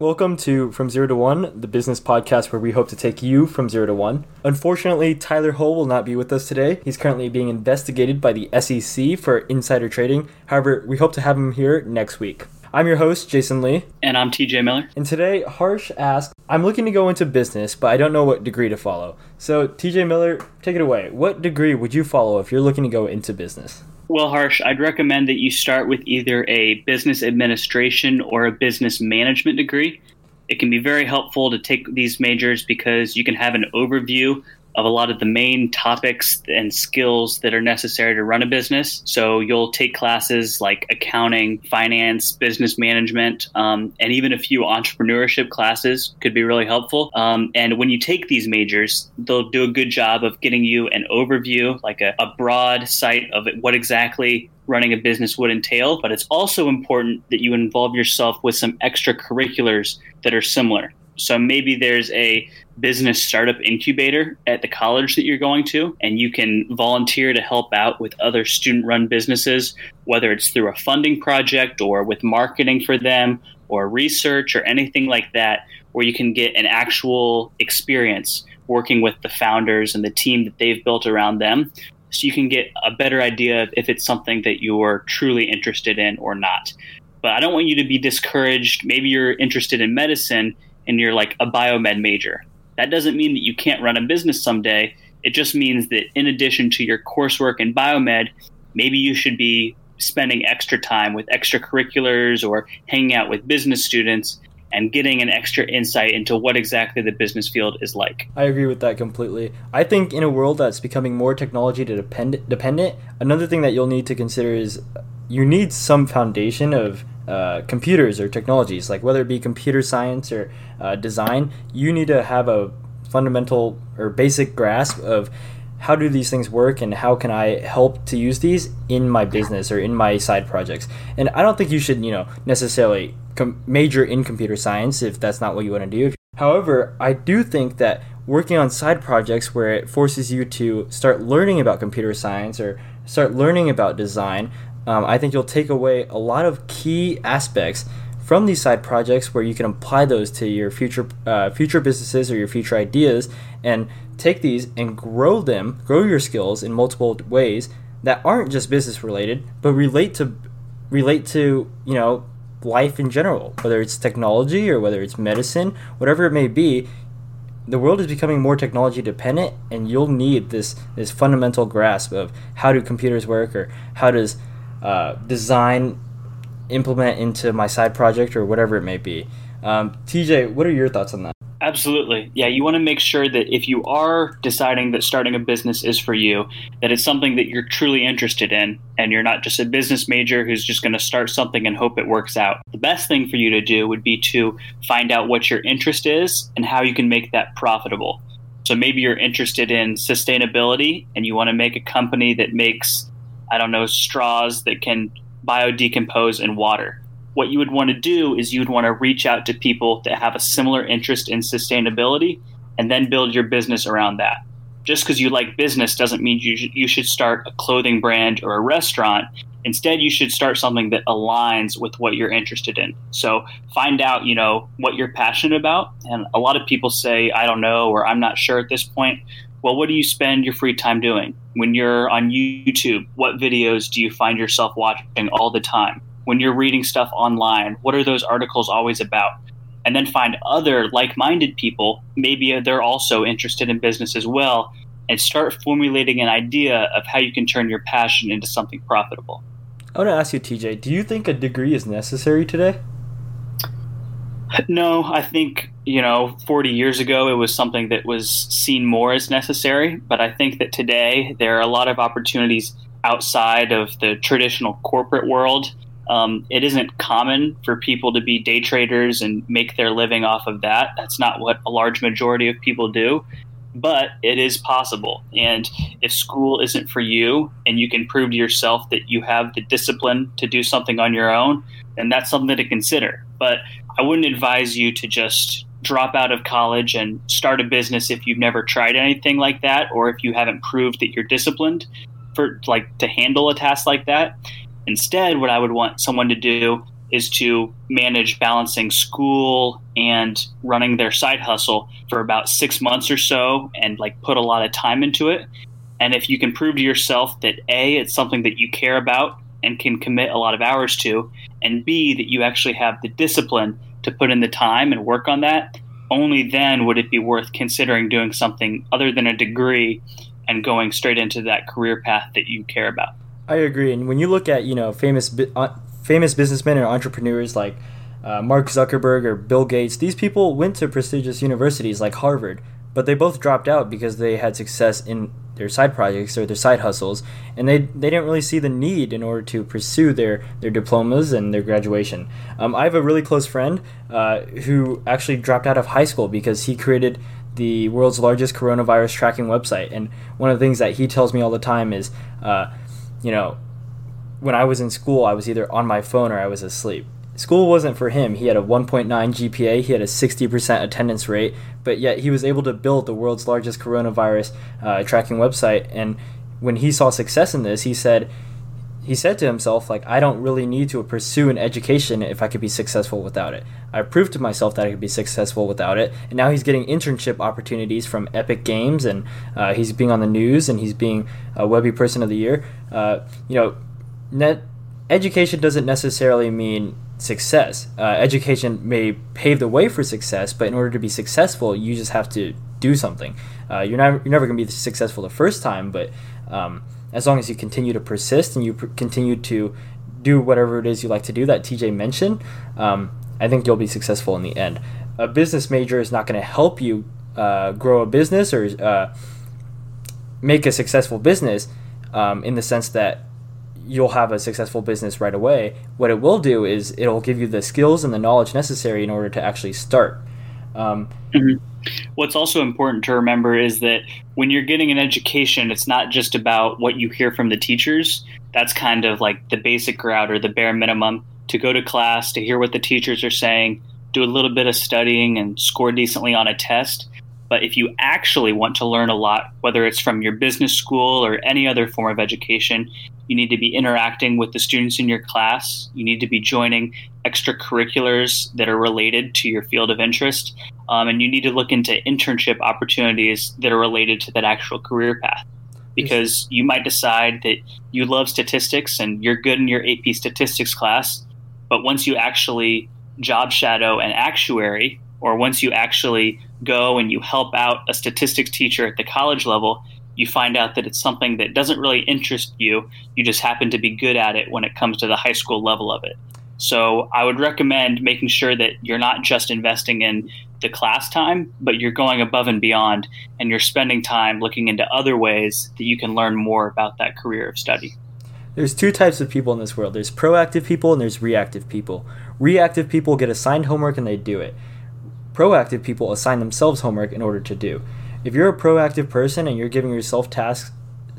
Welcome to From Zero to One, the business podcast where we hope to take you from zero to one. Unfortunately, Tyler Ho will not be with us today. He's currently being investigated by the SEC for insider trading. However, we hope to have him here next week. I'm your host, Jason Lee. And I'm TJ Miller. And today, Harsh asked, I'm looking to go into business, but I don't know what degree to follow. So, TJ Miller, take it away. What degree would you follow if you're looking to go into business? Well, Harsh, I'd recommend that you start with either a business administration or a business management degree. It can be very helpful to take these majors because you can have an overview of a lot of the main topics and skills that are necessary to run a business. So you'll take classes like accounting, finance, business management, um, and even a few entrepreneurship classes could be really helpful. Um, and when you take these majors, they'll do a good job of getting you an overview, like a, a broad sight of what exactly running a business would entail. But it's also important that you involve yourself with some extracurriculars that are similar. So maybe there's a business startup incubator at the college that you're going to, and you can volunteer to help out with other student run businesses, whether it's through a funding project or with marketing for them or research or anything like that, where you can get an actual experience working with the founders and the team that they've built around them. So you can get a better idea of if it's something that you're truly interested in or not. But I don't want you to be discouraged. Maybe you're interested in medicine and you're like a biomed major. That doesn't mean that you can't run a business someday. It just means that in addition to your coursework in biomed, maybe you should be spending extra time with extracurriculars or hanging out with business students and getting an extra insight into what exactly the business field is like. I agree with that completely. I think in a world that's becoming more technology dependent, dependent, another thing that you'll need to consider is you need some foundation of uh, computers or technologies, like whether it be computer science or uh, design, you need to have a fundamental or basic grasp of how do these things work and how can I help to use these in my business or in my side projects. And I don't think you should, you know, necessarily com- major in computer science if that's not what you want to do. However, I do think that working on side projects where it forces you to start learning about computer science or start learning about design um, I think you'll take away a lot of key aspects from these side projects where you can apply those to your future uh, future businesses or your future ideas and take these and grow them grow your skills in multiple ways that aren't just business related but relate to relate to you know life in general. Whether it's technology or whether it's medicine whatever it may be the world is becoming more technology dependent and you'll need this this fundamental grasp of how do computers work or how does uh, design implement into my side project or whatever it may be. Um, TJ, what are your thoughts on that? Absolutely. Yeah, you want to make sure that if you are deciding that starting a business is for you, that it's something that you're truly interested in and you're not just a business major who's just going to start something and hope it works out. The best thing for you to do would be to find out what your interest is and how you can make that profitable. So maybe you're interested in sustainability and you want to make a company that makes I don't know, straws that can biodecompose in water. What you would want to do is you would want to reach out to people that have a similar interest in sustainability and then build your business around that. Just because you like business doesn't mean you should, you should start a clothing brand or a restaurant. Instead, you should start something that aligns with what you're interested in. So find out, you know, what you're passionate about. And a lot of people say, I don't know, or I'm not sure at this point well, what do you spend your free time doing? When you're on YouTube, what videos do you find yourself watching all the time? When you're reading stuff online, what are those articles always about? And then find other like minded people, maybe they're also interested in business as well, and start formulating an idea of how you can turn your passion into something profitable. I want to ask you, TJ, do you think a degree is necessary today? No, I think, you know, 40 years ago it was something that was seen more as necessary. But I think that today there are a lot of opportunities outside of the traditional corporate world. Um, it isn't common for people to be day traders and make their living off of that. That's not what a large majority of people do. But it is possible. And if school isn't for you and you can prove to yourself that you have the discipline to do something on your own, then that's something to consider. But I wouldn't advise you to just drop out of college and start a business if you've never tried anything like that or if you haven't proved that you're disciplined for like to handle a task like that. Instead, what I would want someone to do is to manage balancing school and running their side hustle for about six months or so and like put a lot of time into it. And if you can prove to yourself that A, it's something that you care about and can commit a lot of hours to, and B, that you actually have the discipline to put in the time and work on that, only then would it be worth considering doing something other than a degree and going straight into that career path that you care about. I agree. And when you look at, you know, famous uh, famous businessmen or entrepreneurs like uh, Mark Zuckerberg or Bill Gates, these people went to prestigious universities like Harvard, but they both dropped out because they had success in their side projects or their side hustles, and they, they didn't really see the need in order to pursue their, their diplomas and their graduation. Um, I have a really close friend uh, who actually dropped out of high school because he created the world's largest coronavirus tracking website. And one of the things that he tells me all the time is, uh, you know, when I was in school, I was either on my phone or I was asleep. School wasn't for him. He had a 1.9 GPA, he had a 60% attendance rate, but yet he was able to build the world's largest coronavirus uh, tracking website. And when he saw success in this, he said, he said to himself, like, I don't really need to pursue an education if I could be successful without it. I proved to myself that I could be successful without it, and now he's getting internship opportunities from Epic Games, and uh, he's being on the news, and he's being a Webby Person of the Year. Uh, you know, net education doesn't necessarily mean success. Uh, education may pave the way for success, but in order to be successful, you just have to do something. Uh, you're never you're never going to be successful the first time, but um, as long as you continue to persist and you pr- continue to do whatever it is you like to do that TJ mentioned, um, I think you'll be successful in the end. A business major is not going to help you uh, grow a business or uh, make a successful business um, in the sense that you'll have a successful business right away. What it will do is it'll give you the skills and the knowledge necessary in order to actually start. Um, mm-hmm. What's also important to remember is that when you're getting an education, it's not just about what you hear from the teachers. That's kind of like the basic route or the bare minimum to go to class, to hear what the teachers are saying, do a little bit of studying, and score decently on a test. But if you actually want to learn a lot, whether it's from your business school or any other form of education, you need to be interacting with the students in your class. You need to be joining extracurriculars that are related to your field of interest. Um, and you need to look into internship opportunities that are related to that actual career path. Because you might decide that you love statistics and you're good in your AP statistics class, but once you actually job shadow an actuary, or once you actually go and you help out a statistics teacher at the college level, you find out that it's something that doesn't really interest you. You just happen to be good at it when it comes to the high school level of it. So I would recommend making sure that you're not just investing in the class time, but you're going above and beyond and you're spending time looking into other ways that you can learn more about that career of study. There's two types of people in this world. There's proactive people and there's reactive people. Reactive people get assigned homework and they do it proactive people assign themselves homework in order to do. If you're a proactive person and you're giving yourself tasks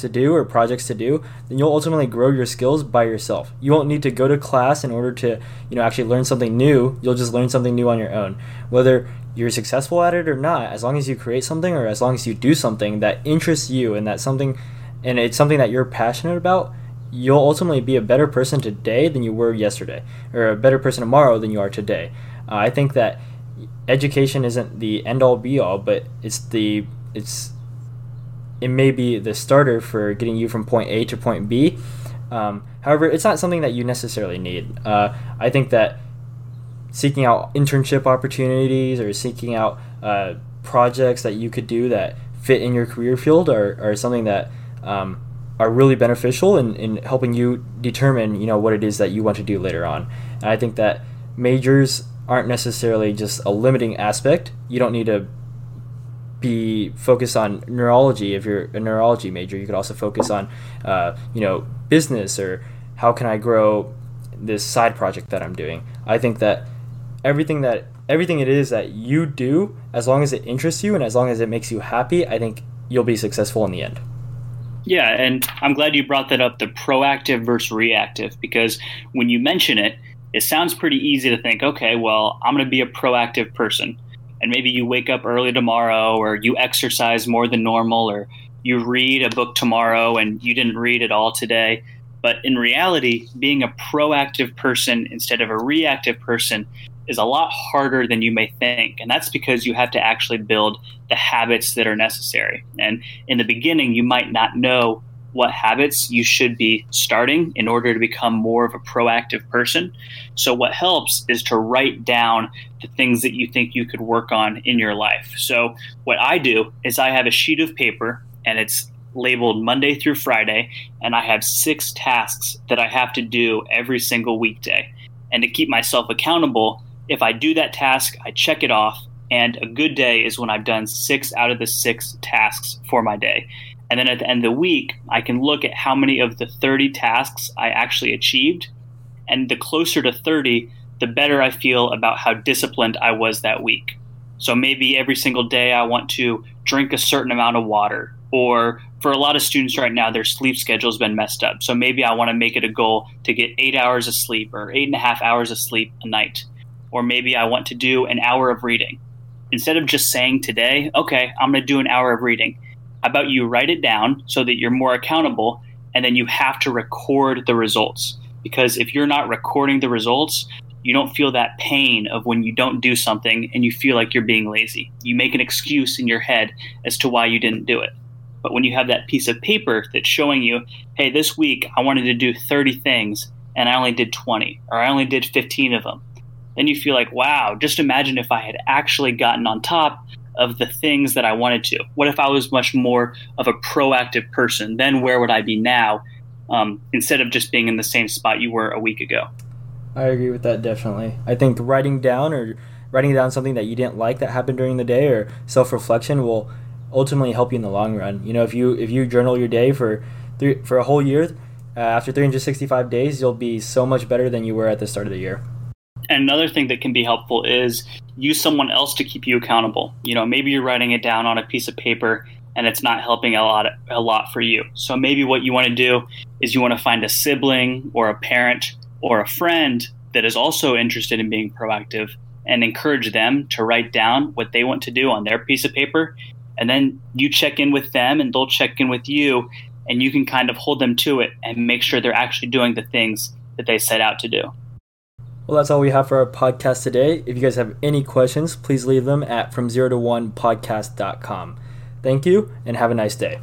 to do or projects to do, then you'll ultimately grow your skills by yourself. You won't need to go to class in order to, you know, actually learn something new. You'll just learn something new on your own. Whether you're successful at it or not, as long as you create something or as long as you do something that interests you and that something and it's something that you're passionate about, you'll ultimately be a better person today than you were yesterday or a better person tomorrow than you are today. Uh, I think that education isn't the end all be all, but it's the it's it may be the starter for getting you from point A to point B. Um, however, it's not something that you necessarily need. Uh, I think that seeking out internship opportunities or seeking out uh, projects that you could do that fit in your career field are, are something that um, are really beneficial in, in helping you determine you know what it is that you want to do later on. And I think that majors aren't necessarily just a limiting aspect. You don't need to be focused on neurology if you're a neurology major. You could also focus on, uh, you know, business or how can I grow this side project that I'm doing. I think that everything that everything it is that you do, as long as it interests you and as long as it makes you happy, I think you'll be successful in the end. Yeah, and I'm glad you brought that up the proactive versus reactive because when you mention it, it sounds pretty easy to think, okay, well, I'm going to be a proactive person. And maybe you wake up early tomorrow, or you exercise more than normal, or you read a book tomorrow and you didn't read it all today. But in reality, being a proactive person instead of a reactive person is a lot harder than you may think. And that's because you have to actually build the habits that are necessary. And in the beginning, you might not know what habits you should be starting in order to become more of a proactive person. So, what helps is to write down the things that you think you could work on in your life. So, what I do is I have a sheet of paper and it's labeled Monday through Friday, and I have six tasks that I have to do every single weekday. And to keep myself accountable, if I do that task, I check it off. And a good day is when I've done six out of the six tasks for my day. And then at the end of the week, I can look at how many of the 30 tasks I actually achieved. And the closer to 30, the better I feel about how disciplined I was that week. So maybe every single day I want to drink a certain amount of water. Or for a lot of students right now, their sleep schedule has been messed up. So maybe I want to make it a goal to get eight hours of sleep or eight and a half hours of sleep a night. Or maybe I want to do an hour of reading. Instead of just saying today, okay, I'm going to do an hour of reading, how about you write it down so that you're more accountable and then you have to record the results? Because if you're not recording the results, you don't feel that pain of when you don't do something and you feel like you're being lazy. You make an excuse in your head as to why you didn't do it. But when you have that piece of paper that's showing you, hey, this week I wanted to do 30 things and I only did 20, or I only did 15 of them, then you feel like, wow, just imagine if I had actually gotten on top of the things that I wanted to. What if I was much more of a proactive person? Then where would I be now um, instead of just being in the same spot you were a week ago? I agree with that definitely. I think writing down or writing down something that you didn't like that happened during the day or self-reflection will ultimately help you in the long run. You know, if you if you journal your day for three, for a whole year, uh, after 365 days, you'll be so much better than you were at the start of the year. Another thing that can be helpful is use someone else to keep you accountable. You know, maybe you're writing it down on a piece of paper and it's not helping a lot a lot for you. So maybe what you want to do is you want to find a sibling or a parent or a friend that is also interested in being proactive and encourage them to write down what they want to do on their piece of paper and then you check in with them and they'll check in with you and you can kind of hold them to it and make sure they're actually doing the things that they set out to do. Well, that's all we have for our podcast today. If you guys have any questions, please leave them at from zero to one podcast.com. Thank you and have a nice day.